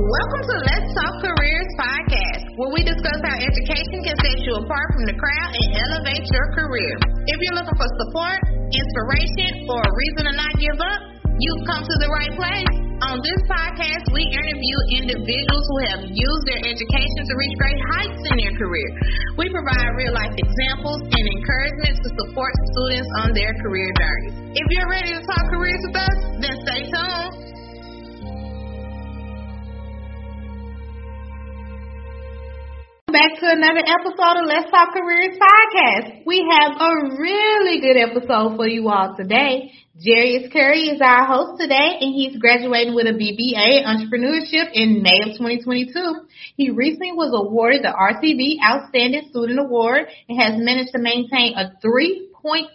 Welcome to Let's Talk Careers podcast, where we discuss how education can set you apart from the crowd and elevate your career. If you're looking for support, inspiration, or a reason to not give up, you've come to the right place. On this podcast, we interview individuals who have used their education to reach great heights in their career. We provide real life examples and encouragement to support students on their career journeys. If you're ready to talk careers with us, then stay tuned. Back to another episode of Let's Talk Careers podcast. We have a really good episode for you all today. Jarius Curry is our host today, and he's graduating with a BBA Entrepreneurship in May of 2022. He recently was awarded the RCB Outstanding Student Award and has managed to maintain a 3.6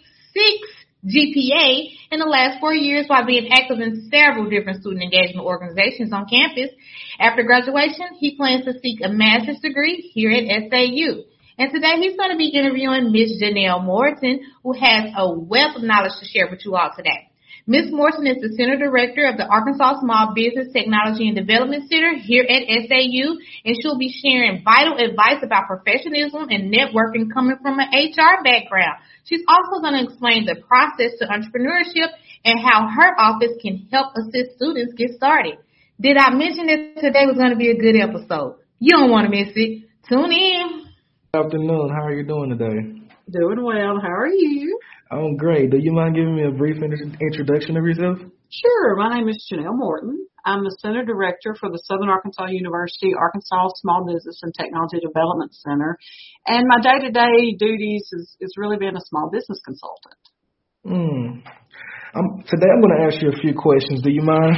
GPA in the last four years while being active in several different student engagement organizations on campus. After graduation, he plans to seek a master's degree here at SAU. And today he's going to be interviewing Miss Janell Morton, who has a wealth of knowledge to share with you all today. Ms. Morton is the Center Director of the Arkansas Small Business Technology and Development Center here at SAU, and she'll be sharing vital advice about professionalism and networking coming from an HR background. She's also going to explain the process to entrepreneurship and how her office can help assist students get started. Did I mention that today was going to be a good episode? You don't want to miss it. Tune in. Good afternoon. How are you doing today? Doing well. How are you? I'm great. Do you mind giving me a brief introduction of yourself? Sure. My name is Janell Morton. I'm the Center Director for the Southern Arkansas University Arkansas Small Business and Technology Development Center. And my day to day duties is, is really being a small business consultant. Mm. Um, today I'm going to ask you a few questions. Do you mind?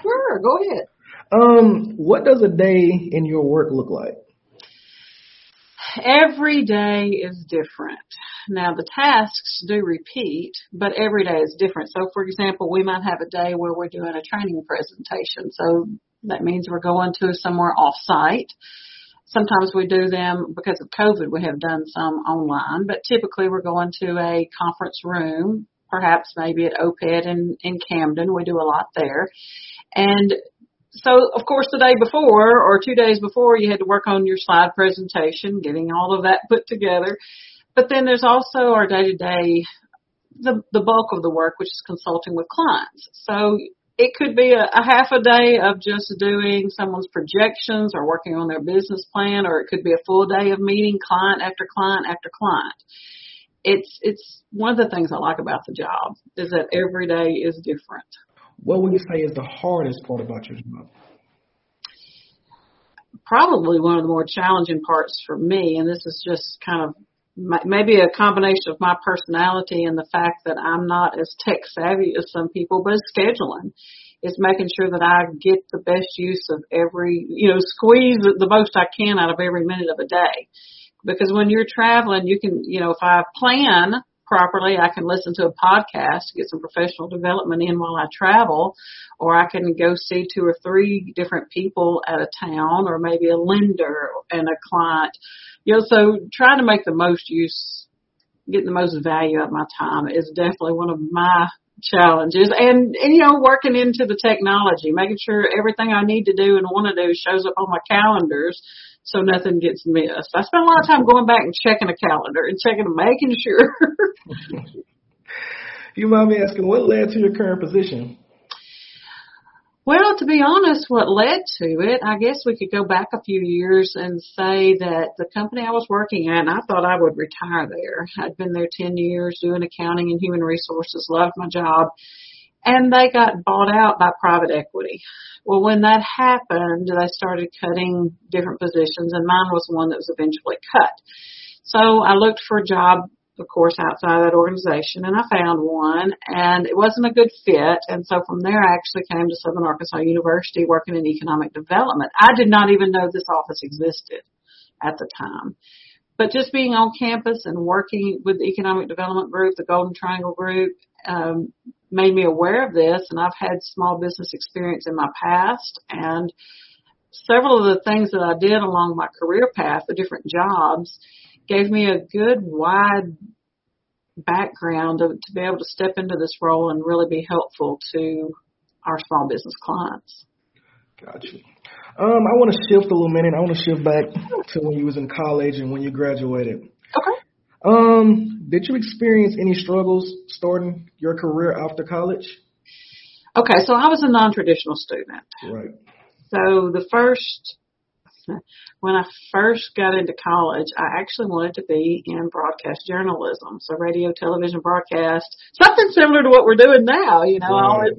Sure. Go ahead. Um, what does a day in your work look like? Every day is different. Now the tasks do repeat, but every day is different. So for example, we might have a day where we're doing a training presentation. So that means we're going to somewhere off site. Sometimes we do them because of COVID, we have done some online, but typically we're going to a conference room, perhaps maybe at OPED in, in Camden. We do a lot there. And so of course the day before or two days before you had to work on your slide presentation, getting all of that put together. But then there's also our day to day, the the bulk of the work, which is consulting with clients. So it could be a, a half a day of just doing someone's projections or working on their business plan, or it could be a full day of meeting client after client after client. It's it's one of the things I like about the job is that every day is different. What would you say is the hardest part about your job? Probably one of the more challenging parts for me, and this is just kind of maybe a combination of my personality and the fact that I'm not as tech savvy as some people, but scheduling is making sure that I get the best use of every, you know, squeeze the most I can out of every minute of a day. Because when you're traveling, you can, you know, if I plan properly, I can listen to a podcast, get some professional development in while I travel, or I can go see two or three different people at a town, or maybe a lender and a client. You know, so trying to make the most use, getting the most value out of my time is definitely one of my challenges and, and you know working into the technology making sure everything i need to do and want to do shows up on my calendars so nothing gets missed. I spend a lot of time going back and checking a calendar and checking and making sure. You mind me asking what led to your current position well, to be honest, what led to it, I guess we could go back a few years and say that the company I was working at, and I thought I would retire there. I'd been there 10 years doing accounting and human resources, loved my job, and they got bought out by private equity. Well, when that happened, they started cutting different positions and mine was one that was eventually cut. So I looked for a job of course, outside of that organization, and I found one, and it wasn't a good fit. And so from there, I actually came to Southern Arkansas University working in economic development. I did not even know this office existed at the time. But just being on campus and working with the economic development group, the Golden Triangle group, um, made me aware of this. And I've had small business experience in my past, and several of the things that I did along my career path, the different jobs, gave me a good wide background to, to be able to step into this role and really be helpful to our small business clients. Gotcha. Um, I want to shift a little minute. I want to shift back to when you was in college and when you graduated. Okay. Um, did you experience any struggles starting your career after college? Okay, so I was a non-traditional student. Right. So the first, when I first got into college, I actually wanted to be in broadcast journalism, so radio, television, broadcast, something similar to what we're doing now. You know, I always,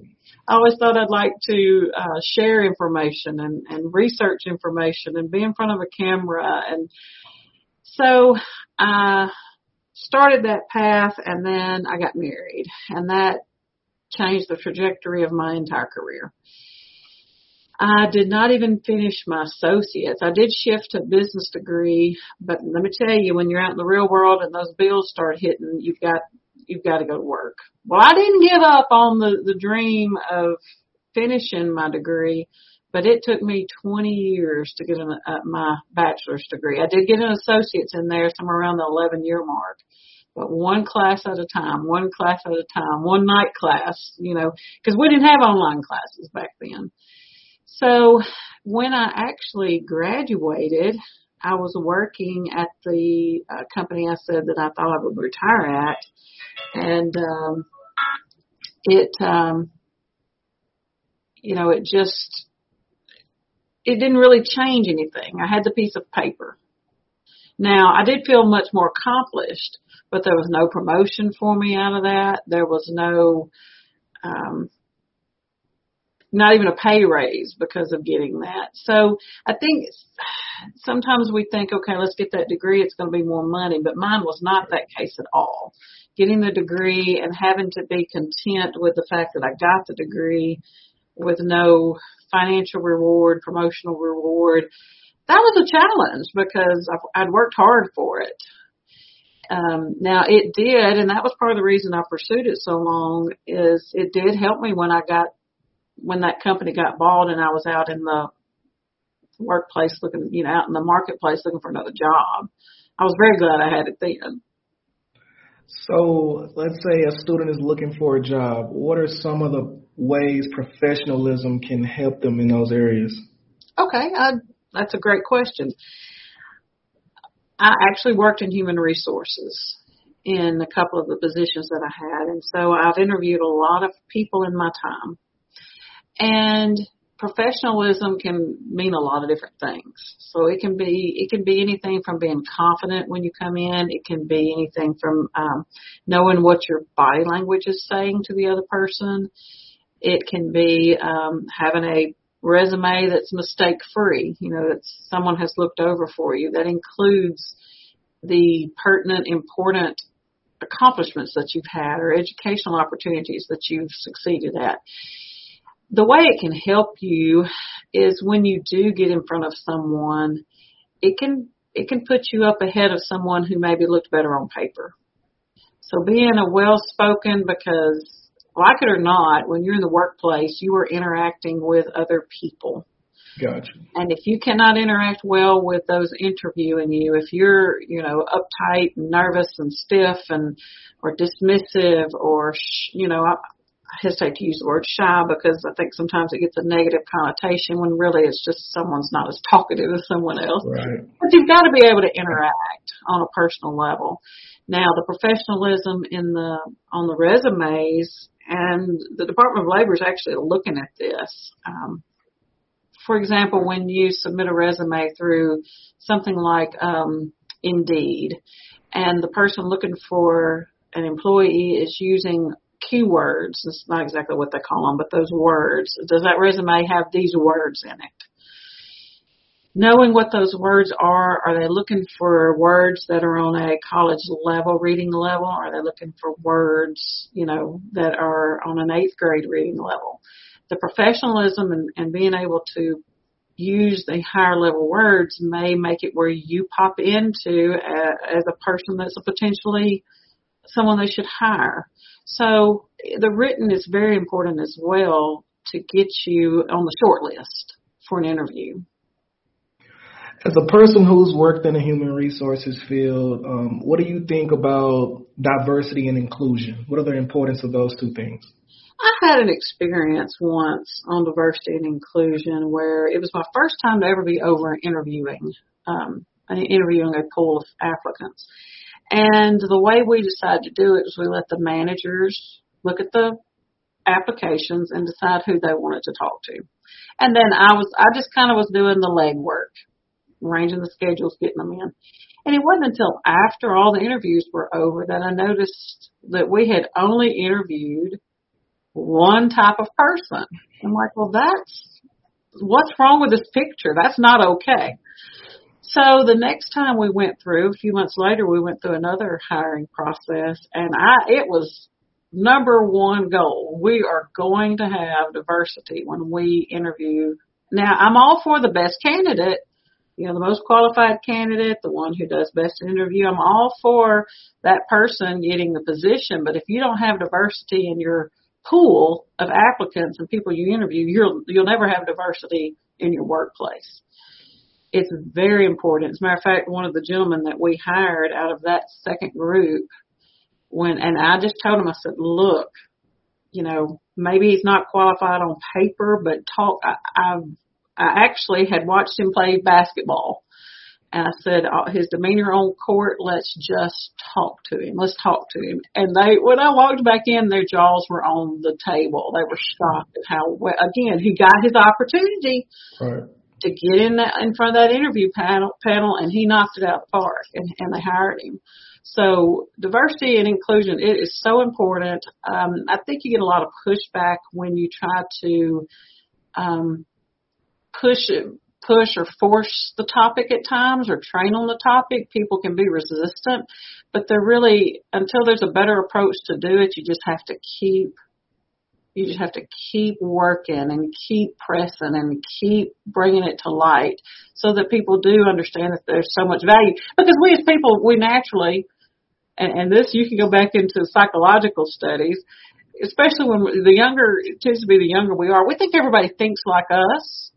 I always thought I'd like to uh, share information and, and research information and be in front of a camera, and so I started that path, and then I got married, and that changed the trajectory of my entire career. I did not even finish my associates. I did shift to business degree, but let me tell you, when you're out in the real world and those bills start hitting, you've got you've got to go to work. Well, I didn't give up on the the dream of finishing my degree, but it took me 20 years to get an, uh, my bachelor's degree. I did get an associate's in there somewhere around the 11 year mark, but one class at a time, one class at a time, one night class, you know, because we didn't have online classes back then. So when I actually graduated, I was working at the uh, company I said that I thought I would retire at, and um, it, um, you know, it just it didn't really change anything. I had the piece of paper. Now I did feel much more accomplished, but there was no promotion for me out of that. There was no um, not even a pay raise because of getting that. So I think sometimes we think, okay, let's get that degree. It's going to be more money, but mine was not that case at all. Getting the degree and having to be content with the fact that I got the degree with no financial reward, promotional reward, that was a challenge because I'd worked hard for it. Um, now it did, and that was part of the reason I pursued it so long is it did help me when I got when that company got bought and I was out in the workplace looking, you know, out in the marketplace looking for another job. I was very glad I had it then. So let's say a student is looking for a job. What are some of the ways professionalism can help them in those areas? Okay, uh, that's a great question. I actually worked in human resources in a couple of the positions that I had, and so I've interviewed a lot of people in my time. And professionalism can mean a lot of different things. So it can be it can be anything from being confident when you come in. It can be anything from um, knowing what your body language is saying to the other person. It can be um, having a resume that's mistake free. You know that someone has looked over for you. That includes the pertinent, important accomplishments that you've had or educational opportunities that you've succeeded at the way it can help you is when you do get in front of someone, it can it can put you up ahead of someone who maybe looked better on paper. So being a well spoken because like it or not, when you're in the workplace, you are interacting with other people. Gotcha. And if you cannot interact well with those interviewing you, if you're, you know, uptight and nervous and stiff and or dismissive or, sh- you know, I hesitate to use the word shy because I think sometimes it gets a negative connotation when really it's just someone's not as talkative as someone else. Right. But you've got to be able to interact on a personal level. Now the professionalism in the on the resumes and the Department of Labor is actually looking at this. Um, for example, when you submit a resume through something like um, Indeed, and the person looking for an employee is using keywords. It's not exactly what they call them, but those words. Does that resume have these words in it? Knowing what those words are, are they looking for words that are on a college level reading level? Are they looking for words, you know, that are on an eighth grade reading level? The professionalism and, and being able to use the higher level words may make it where you pop into a, as a person that's a potentially someone they should hire. So the written is very important as well to get you on the short list for an interview. As a person who's worked in the human resources field, um, what do you think about diversity and inclusion? What are the importance of those two things? I had an experience once on diversity and inclusion where it was my first time to ever be over interviewing, um, interviewing a pool of applicants. And the way we decided to do it was we let the managers look at the applications and decide who they wanted to talk to. And then I was, I just kind of was doing the legwork, arranging the schedules, getting them in. And it wasn't until after all the interviews were over that I noticed that we had only interviewed one type of person. I'm like, well, that's, what's wrong with this picture? That's not okay. So the next time we went through, a few months later, we went through another hiring process and I, it was number one goal. We are going to have diversity when we interview. Now I'm all for the best candidate, you know, the most qualified candidate, the one who does best interview. I'm all for that person getting the position, but if you don't have diversity in your pool of applicants and people you interview, you'll, you'll never have diversity in your workplace. It's very important. As a matter of fact, one of the gentlemen that we hired out of that second group when, and I just told him, I said, look, you know, maybe he's not qualified on paper, but talk, I, I, I actually had watched him play basketball and I said, uh, his demeanor on court, let's just talk to him. Let's talk to him. And they, when I walked back in, their jaws were on the table. They were shocked at how well, again, he got his opportunity right. To get in that, in front of that interview panel, panel and he knocked it out of the park and, and they hired him. So diversity and inclusion, it is so important. Um, I think you get a lot of pushback when you try to, um, push push or force the topic at times or train on the topic, people can be resistant. But they're really, until there's a better approach to do it, you just have to keep, you just have to keep working and keep pressing and keep bringing it to light so that people do understand that there's so much value. Because we as people, we naturally, and, and this you can go back into psychological studies, especially when the younger, it tends to be the younger we are, we think everybody thinks like us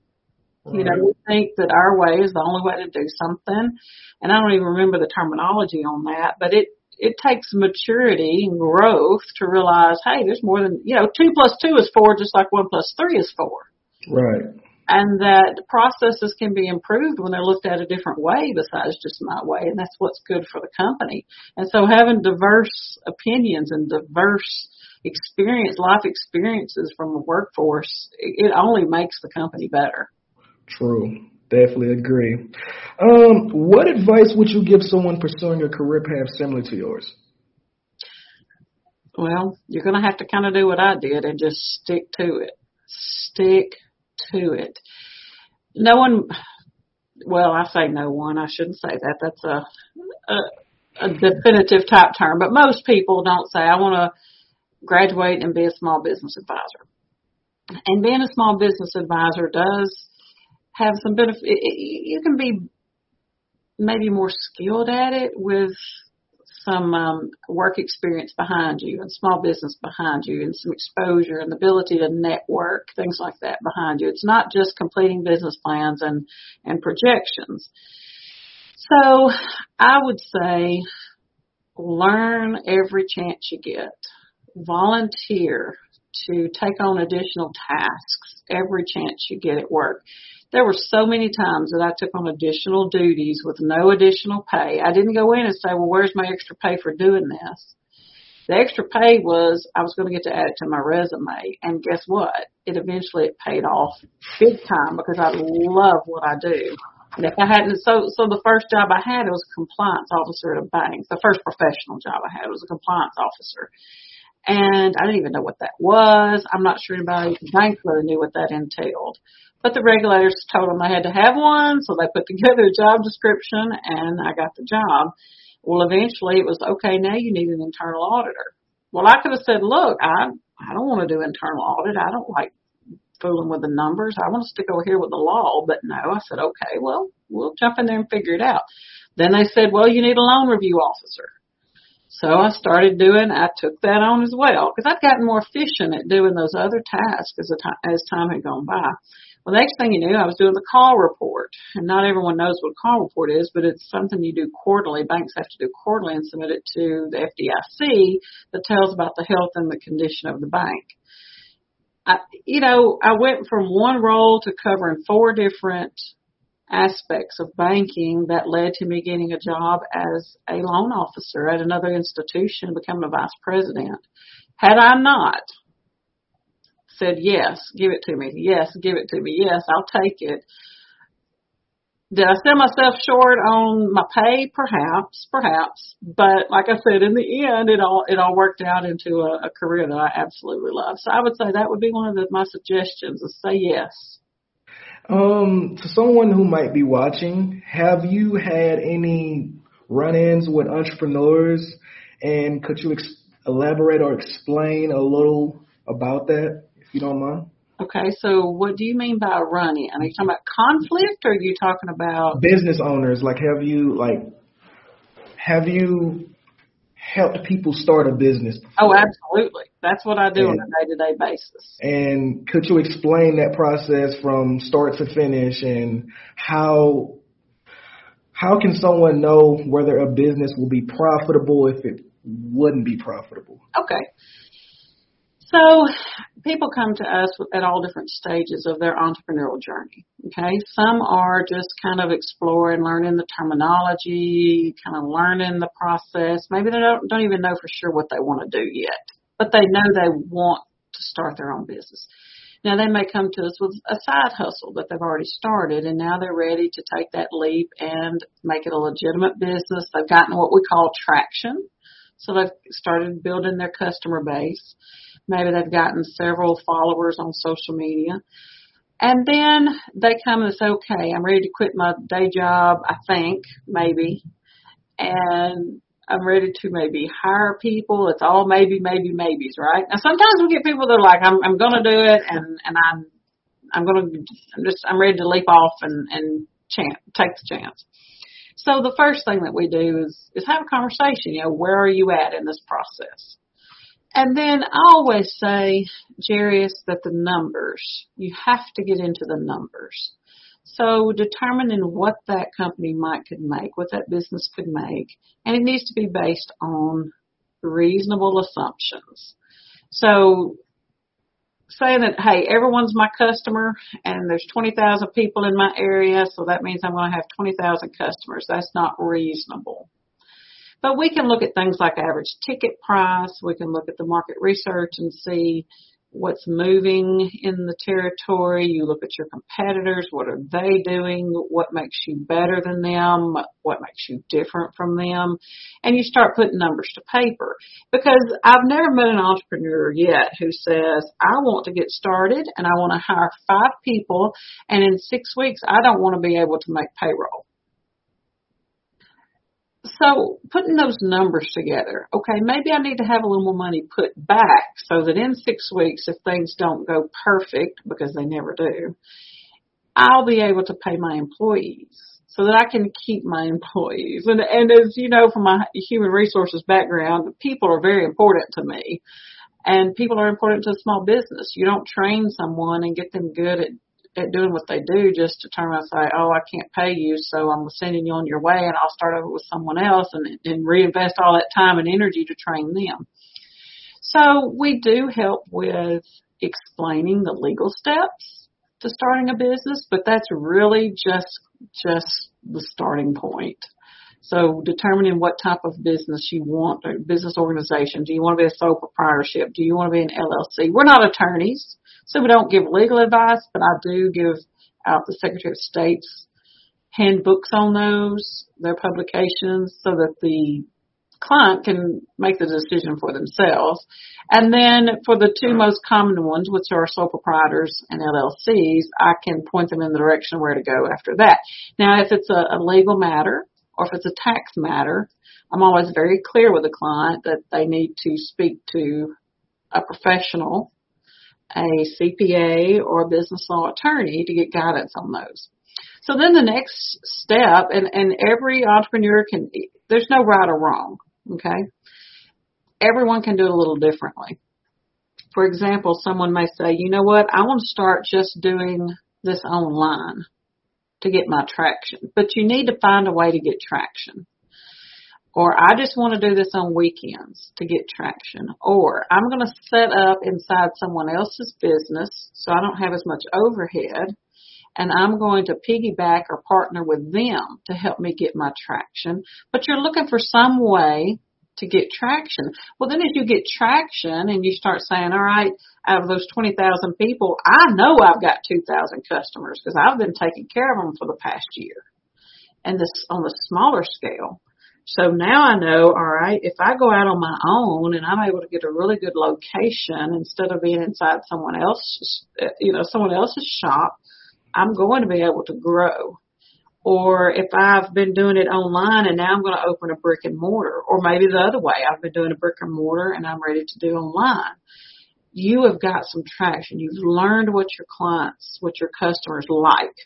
you know, we think that our way is the only way to do something. And I don't even remember the terminology on that, but it, it takes maturity and growth to realize, hey, there's more than, you know, two plus two is four just like one plus three is four. Right. And that processes can be improved when they're looked at a different way besides just my way. And that's what's good for the company. And so having diverse opinions and diverse experience, life experiences from the workforce, it only makes the company better. True. Definitely agree. Um, what advice would you give someone pursuing a career path similar to yours? Well, you're going to have to kind of do what I did and just stick to it. Stick to it. No one, well, I say no one. I shouldn't say that. That's a, a, a definitive type term, but most people don't say, I want to graduate and be a small business advisor. And being a small business advisor does have some benefit. You can be maybe more skilled at it with some um, work experience behind you and small business behind you and some exposure and the ability to network, things like that behind you. It's not just completing business plans and, and projections. So I would say learn every chance you get. Volunteer to take on additional tasks every chance you get at work. There were so many times that I took on additional duties with no additional pay. I didn't go in and say, well, where's my extra pay for doing this? The extra pay was I was going to get to add it to my resume. And guess what? It eventually it paid off big time because I love what I do. And if I hadn't, so, so the first job I had was a compliance officer at a bank. The first professional job I had was a compliance officer. And I didn't even know what that was. I'm not sure anybody at the bank really knew what that entailed. But the regulators told them I had to have one, so they put together a job description and I got the job. Well, eventually it was, okay, now you need an internal auditor. Well, I could have said, look, I, I don't want to do internal audit. I don't like fooling with the numbers. I want to stick over here with the law. But no, I said, okay, well, we'll jump in there and figure it out. Then they said, well, you need a loan review officer. So I started doing, I took that on as well because I'd gotten more efficient at doing those other tasks as, time, as time had gone by. Well, next thing you knew, I was doing the call report. And not everyone knows what a call report is, but it's something you do quarterly. Banks have to do quarterly and submit it to the FDIC that tells about the health and the condition of the bank. I, you know, I went from one role to covering four different aspects of banking that led to me getting a job as a loan officer at another institution, becoming a vice president. Had I not said yes, give it to me, yes, give it to me, yes, I'll take it. Did I sell myself short on my pay? Perhaps, perhaps. But like I said, in the end, it all it all worked out into a, a career that I absolutely love. So I would say that would be one of the, my suggestions: is say yes. Um, to someone who might be watching, have you had any run-ins with entrepreneurs, and could you ex- elaborate or explain a little about that, if you don't mind? Okay, so what do you mean by running? Are you talking about conflict, or are you talking about business owners? Like, have you like have you helped people start a business? Before? Oh, absolutely. That's what I do and, on a day-to-day basis. And could you explain that process from start to finish, and how how can someone know whether a business will be profitable if it wouldn't be profitable? Okay. So people come to us at all different stages of their entrepreneurial journey. Okay. Some are just kind of exploring, learning the terminology, kind of learning the process. Maybe they don't, don't even know for sure what they want to do yet, but they know they want to start their own business. Now they may come to us with a side hustle that they've already started and now they're ready to take that leap and make it a legitimate business. They've gotten what we call traction. So they've started building their customer base Maybe they've gotten several followers on social media. And then they come and say, okay, I'm ready to quit my day job, I think, maybe. And I'm ready to maybe hire people. It's all maybe, maybe, maybes, right? Now sometimes we get people that are like, I'm, I'm going to do it and, and I'm, I'm going to, I'm just, I'm ready to leap off and, and chance, take the chance. So the first thing that we do is, is have a conversation. You know, where are you at in this process? And then I always say, Jarius, that the numbers, you have to get into the numbers. So determining what that company might could make, what that business could make, and it needs to be based on reasonable assumptions. So saying that, hey, everyone's my customer and there's 20,000 people in my area, so that means I'm going to have 20,000 customers. That's not reasonable. But we can look at things like average ticket price. We can look at the market research and see what's moving in the territory. You look at your competitors. What are they doing? What makes you better than them? What makes you different from them? And you start putting numbers to paper. Because I've never met an entrepreneur yet who says, I want to get started and I want to hire five people and in six weeks I don't want to be able to make payroll. So putting those numbers together, okay, maybe I need to have a little more money put back so that in six weeks, if things don't go perfect, because they never do, I'll be able to pay my employees so that I can keep my employees. And, and as you know from my human resources background, people are very important to me. And people are important to a small business. You don't train someone and get them good at at doing what they do just to turn around and say, oh, I can't pay you, so I'm sending you on your way and I'll start over with someone else and, and reinvest all that time and energy to train them. So we do help with explaining the legal steps to starting a business, but that's really just, just the starting point. So determining what type of business you want, or business organization. Do you want to be a sole proprietorship? Do you want to be an LLC? We're not attorneys. So we don't give legal advice, but I do give out the Secretary of State's handbooks on those, their publications, so that the client can make the decision for themselves. And then for the two most common ones, which are sole proprietors and LLCs, I can point them in the direction where to go after that. Now, if it's a, a legal matter or if it's a tax matter, I'm always very clear with the client that they need to speak to a professional a CPA or a business law attorney to get guidance on those. So then the next step, and, and every entrepreneur can, there's no right or wrong, okay? Everyone can do it a little differently. For example, someone may say, you know what, I want to start just doing this online to get my traction, but you need to find a way to get traction. Or I just want to do this on weekends to get traction. Or I'm going to set up inside someone else's business so I don't have as much overhead and I'm going to piggyback or partner with them to help me get my traction. But you're looking for some way to get traction. Well, then as you get traction and you start saying, all right, out of those 20,000 people, I know I've got 2,000 customers because I've been taking care of them for the past year. And this on the smaller scale. So now I know, all right, if I go out on my own and I'm able to get a really good location instead of being inside someone else's, uh, you know, someone else's shop, I'm going to be able to grow. Or if I've been doing it online and now I'm going to open a brick and mortar, or maybe the other way, I've been doing a brick and mortar and I'm ready to do online. You have got some traction. You've learned what your clients, what your customers like.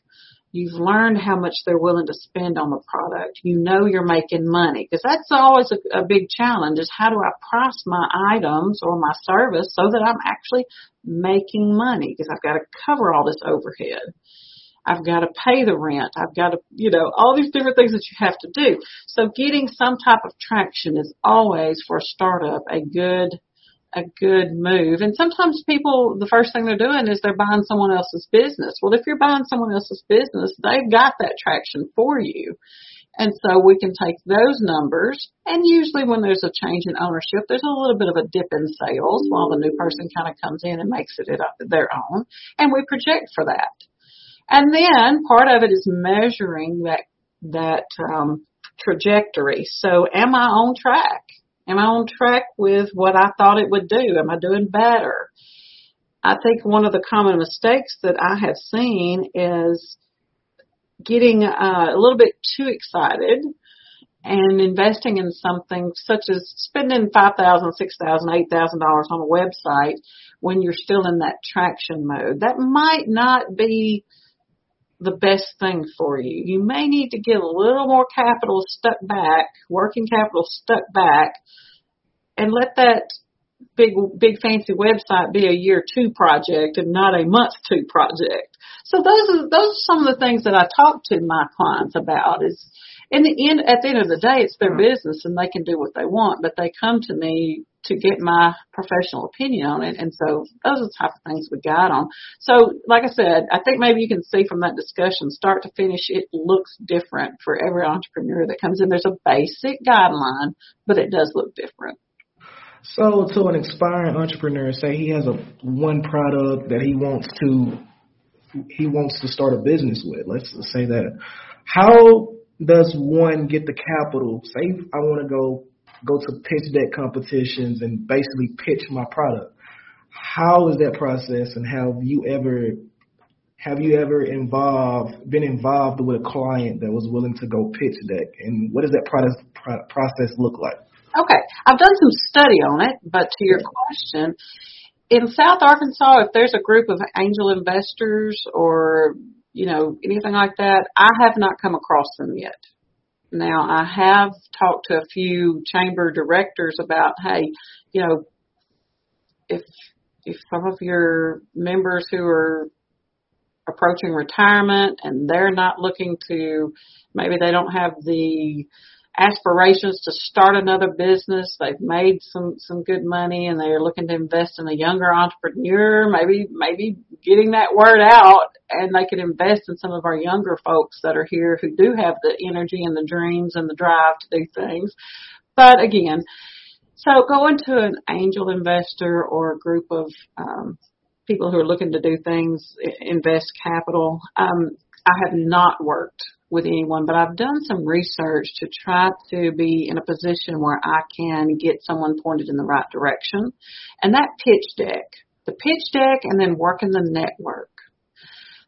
You've learned how much they're willing to spend on the product. You know you're making money because that's always a, a big challenge is how do I price my items or my service so that I'm actually making money because I've got to cover all this overhead. I've got to pay the rent. I've got to, you know, all these different things that you have to do. So getting some type of traction is always for a startup a good a good move. And sometimes people, the first thing they're doing is they're buying someone else's business. Well, if you're buying someone else's business, they've got that traction for you. And so we can take those numbers and usually when there's a change in ownership, there's a little bit of a dip in sales while the new person kind of comes in and makes it their own and we project for that. And then part of it is measuring that, that, um, trajectory. So am I on track? Am I on track with what I thought it would do? Am I doing better? I think one of the common mistakes that I have seen is getting uh, a little bit too excited and investing in something such as spending five thousand, six thousand, eight thousand dollars on a website when you're still in that traction mode. That might not be the best thing for you. You may need to get a little more capital stuck back, working capital stuck back, and let that big, big fancy website be a year two project and not a month two project. So those are, those are some of the things that I talk to my clients about is in the end, at the end of the day, it's their business and they can do what they want, but they come to me to get my professional opinion on it. And so those are the type of things we got on. So like I said, I think maybe you can see from that discussion, start to finish, it looks different for every entrepreneur that comes in. There's a basic guideline, but it does look different. So to an aspiring entrepreneur, say he has a one product that he wants to he wants to start a business with. Let's say that. How does one get the capital? Say I want to go go to pitch deck competitions and basically pitch my product. How is that process and have you ever have you ever involved been involved with a client that was willing to go pitch deck and what does that process process look like? Okay, I've done some study on it, but to your question, in South Arkansas, if there's a group of angel investors or you know anything like that, I have not come across them yet. Now, I have talked to a few chamber directors about, hey, you know, if if some of your members who are approaching retirement and they're not looking to maybe they don't have the aspirations to start another business. They've made some some good money and they're looking to invest in a younger entrepreneur. Maybe maybe getting that word out and they could invest in some of our younger folks that are here who do have the energy and the dreams and the drive to do things. But again, so going to an angel investor or a group of um, people who are looking to do things, invest capital. Um, I have not worked with anyone, but I've done some research to try to be in a position where I can get someone pointed in the right direction. And that pitch deck, the pitch deck and then working the network.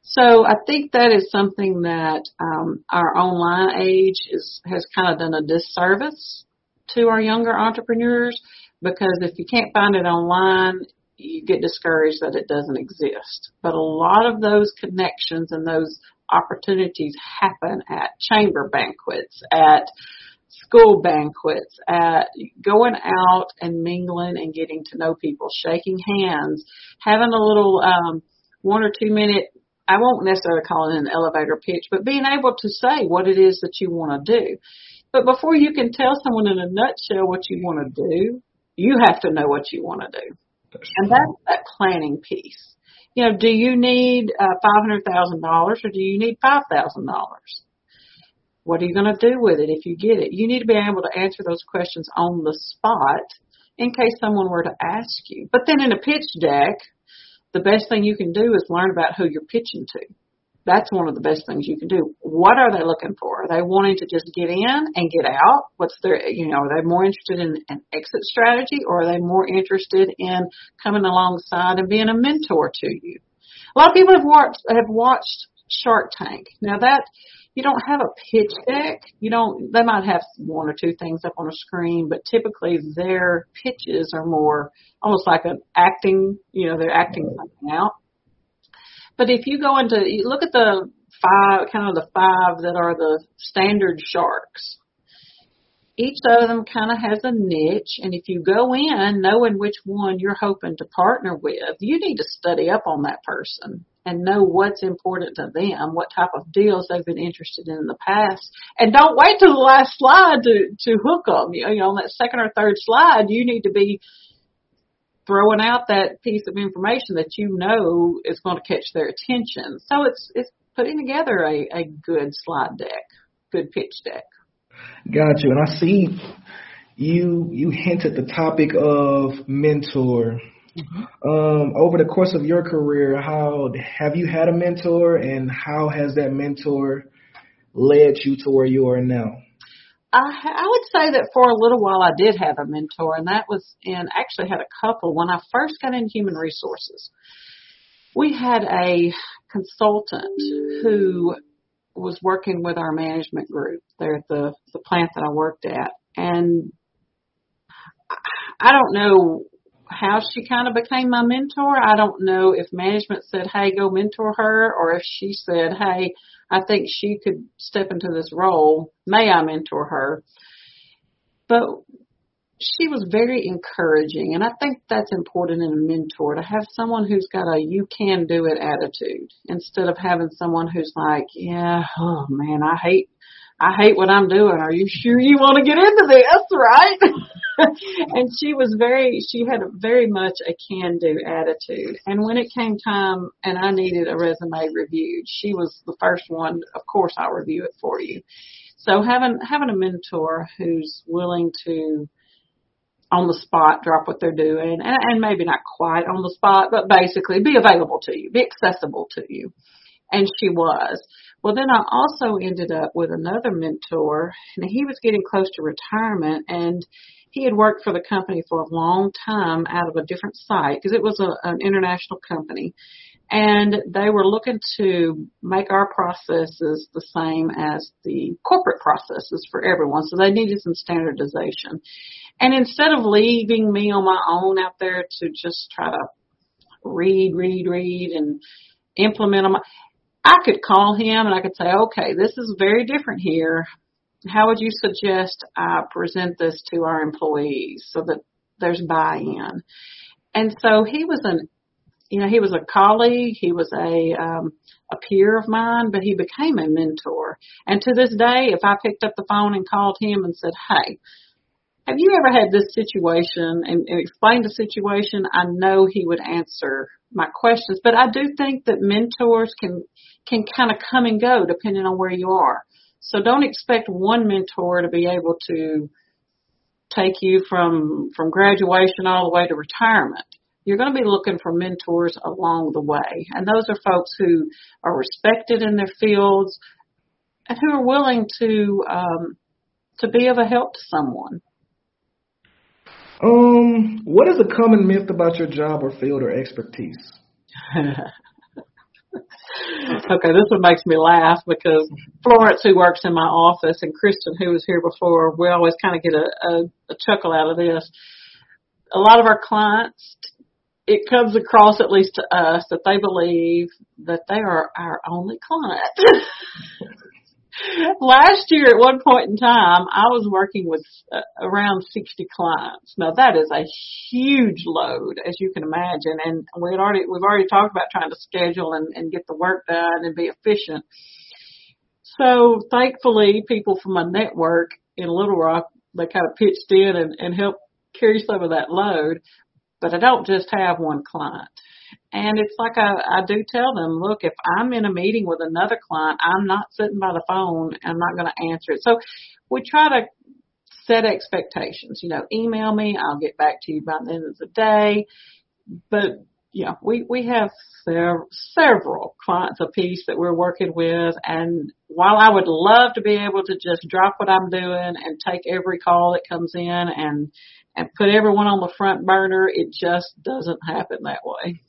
So I think that is something that um, our online age is, has kind of done a disservice to our younger entrepreneurs because if you can't find it online, you get discouraged that it doesn't exist. But a lot of those connections and those opportunities happen at chamber banquets, at school banquets, at going out and mingling and getting to know people, shaking hands, having a little um, one or two minute I won't necessarily call it an elevator pitch, but being able to say what it is that you want to do. But before you can tell someone in a nutshell what you want to do, you have to know what you want to do. And that's that planning piece. You know, do you need uh, $500,000 or do you need $5,000? What are you going to do with it if you get it? You need to be able to answer those questions on the spot in case someone were to ask you. But then in a pitch deck, the best thing you can do is learn about who you're pitching to. That's one of the best things you can do. What are they looking for? Are they wanting to just get in and get out? What's their, you know, are they more interested in an exit strategy or are they more interested in coming alongside and being a mentor to you? A lot of people have watched, have watched Shark Tank. Now that, you don't have a pitch deck. You don't, they might have one or two things up on a screen, but typically their pitches are more almost like an acting, you know, they're acting something out. But if you go into, you look at the five, kind of the five that are the standard sharks. Each of them kind of has a niche, and if you go in knowing which one you're hoping to partner with, you need to study up on that person and know what's important to them, what type of deals they've been interested in in the past, and don't wait till the last slide to to hook them. You know, on that second or third slide, you need to be throwing out that piece of information that you know is going to catch their attention. So it's it's putting together a, a good slide deck, good pitch deck. Got you. And I see you you hinted the topic of mentor. Mm-hmm. Um, over the course of your career, how have you had a mentor, and how has that mentor led you to where you are now? I, I would say that for a little while I did have a mentor, and that was in actually had a couple when I first got in human resources. We had a consultant who was working with our management group there at the the plant that I worked at, and I don't know how she kind of became my mentor. I don't know if management said, "Hey, go mentor her," or if she said, "Hey, I think she could step into this role. May I mentor her?" But she was very encouraging, and I think that's important in a mentor to have someone who's got a "you can do it" attitude instead of having someone who's like, "Yeah, oh man, I hate I hate what I'm doing. Are you sure you want to get into this, right? and she was very, she had very much a can do attitude. And when it came time and I needed a resume reviewed, she was the first one, of course I'll review it for you. So having, having a mentor who's willing to on the spot drop what they're doing and, and maybe not quite on the spot, but basically be available to you, be accessible to you. And she was. Well, then I also ended up with another mentor, and he was getting close to retirement, and he had worked for the company for a long time out of a different site because it was a, an international company. And they were looking to make our processes the same as the corporate processes for everyone. So they needed some standardization. And instead of leaving me on my own out there to just try to read, read, read and implement them, I could call him and I could say, okay, this is very different here. How would you suggest I present this to our employees so that there's buy-in? And so he was an, you know, he was a colleague, he was a, um, a peer of mine, but he became a mentor. And to this day, if I picked up the phone and called him and said, hey, have you ever had this situation and, and explained the situation? I know he would answer my questions, but I do think that mentors can can kind of come and go depending on where you are. So don't expect one mentor to be able to take you from from graduation all the way to retirement. You're going to be looking for mentors along the way, and those are folks who are respected in their fields and who are willing to um, to be of a help to someone. Um, what is a common myth about your job or field or expertise? okay, this one makes me laugh because Florence, who works in my office, and Kristen, who was here before, we always kind of get a, a, a chuckle out of this. A lot of our clients, it comes across, at least to us, that they believe that they are our only client. Last year, at one point in time, I was working with uh, around 60 clients. Now that is a huge load, as you can imagine, and we had already we've already talked about trying to schedule and, and get the work done and be efficient. So thankfully, people from my network in Little Rock, they kind of pitched in and, and helped carry some of that load. But I don't just have one client. And it's like I, I do tell them, look, if I'm in a meeting with another client, I'm not sitting by the phone. I'm not going to answer it. So we try to set expectations. You know, email me. I'll get back to you by the end of the day. But yeah, we, we have sev- several clients apiece that we're working with. And while I would love to be able to just drop what I'm doing and take every call that comes in and, and put everyone on the front burner, it just doesn't happen that way.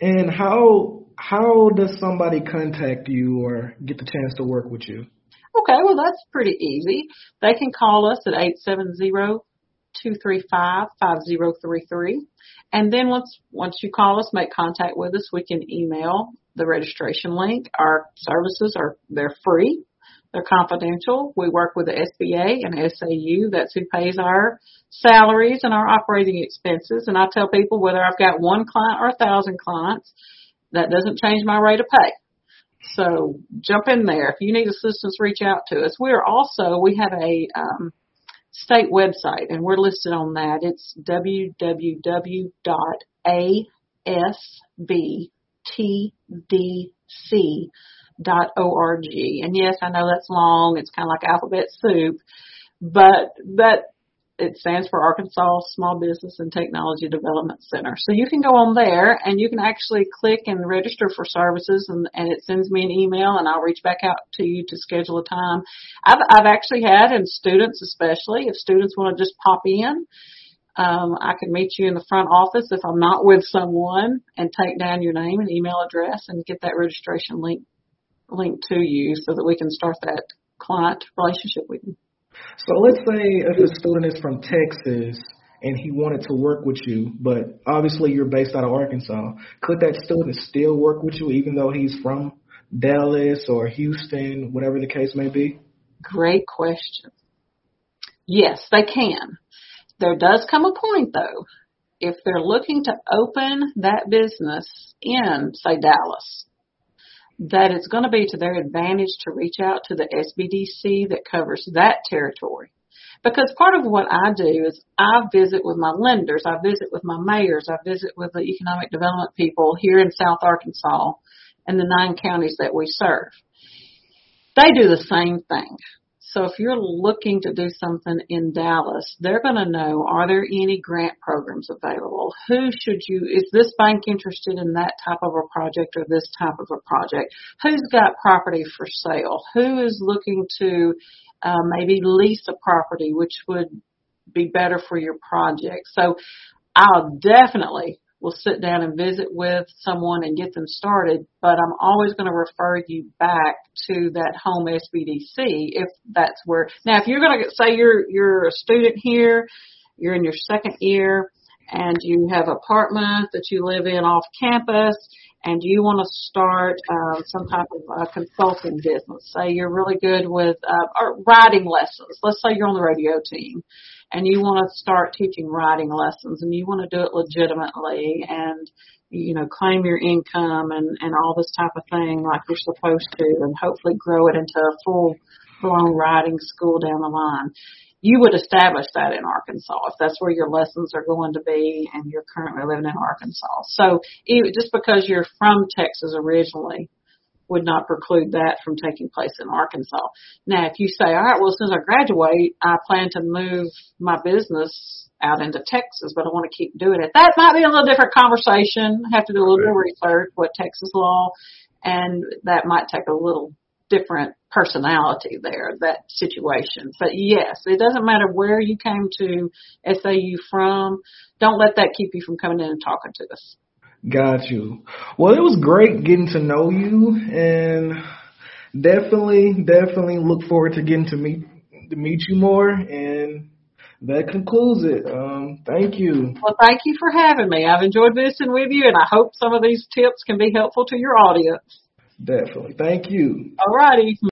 And how how does somebody contact you or get the chance to work with you? Okay, well that's pretty easy. They can call us at eight seven zero two three five five zero three three. And then once once you call us, make contact with us, we can email the registration link. Our services are they're free. They're confidential. We work with the SBA and SAU. That's who pays our salaries and our operating expenses. And I tell people whether I've got one client or a thousand clients, that doesn't change my rate of pay. So jump in there. If you need assistance, reach out to us. We're also, we have a um, state website and we're listed on that. It's www.asbtdc.com dot org. And yes, I know that's long. It's kind of like alphabet soup, but that it stands for Arkansas Small Business and Technology Development Center. So you can go on there and you can actually click and register for services and, and it sends me an email and I'll reach back out to you to schedule a time. I've, I've actually had, and students especially, if students want to just pop in, um, I can meet you in the front office if I'm not with someone and take down your name and email address and get that registration link link to you so that we can start that client relationship with you. So let's say if a student is from Texas and he wanted to work with you, but obviously you're based out of Arkansas, could that student still work with you even though he's from Dallas or Houston, whatever the case may be? Great question. Yes, they can. There does come a point though, if they're looking to open that business in, say, Dallas, that it's going to be to their advantage to reach out to the SBDC that covers that territory. Because part of what I do is I visit with my lenders, I visit with my mayors, I visit with the economic development people here in South Arkansas and the nine counties that we serve. They do the same thing. So if you're looking to do something in Dallas, they're going to know, are there any grant programs available? Who should you, is this bank interested in that type of a project or this type of a project? Who's got property for sale? Who is looking to uh, maybe lease a property, which would be better for your project? So I'll definitely will sit down and visit with someone and get them started, but I'm always going to refer you back to that home SBDC if that's where. Now, if you're going to say you're you're a student here, you're in your second year, and you have an apartment that you live in off campus, and you want to start um, some type of uh, consulting business. Say you're really good with uh, writing lessons. Let's say you're on the radio team and you want to start teaching writing lessons and you want to do it legitimately and you know claim your income and and all this type of thing like you're supposed to and hopefully grow it into a full blown writing school down the line you would establish that in Arkansas if that's where your lessons are going to be and you're currently living in Arkansas. So just because you're from Texas originally would not preclude that from taking place in Arkansas. Now, if you say, all right, well, since I graduate, I plan to move my business out into Texas, but I want to keep doing it. That might be a little different conversation. Have to do a little more research, what Texas law, and that might take a little different personality there, that situation. But yes, it doesn't matter where you came to SAU from. Don't let that keep you from coming in and talking to us. Got you. Well, it was great getting to know you and definitely, definitely look forward to getting to meet, to meet you more and that concludes it. Um, thank you. Well, thank you for having me. I've enjoyed visiting with you and I hope some of these tips can be helpful to your audience. Definitely. Thank you. All righty.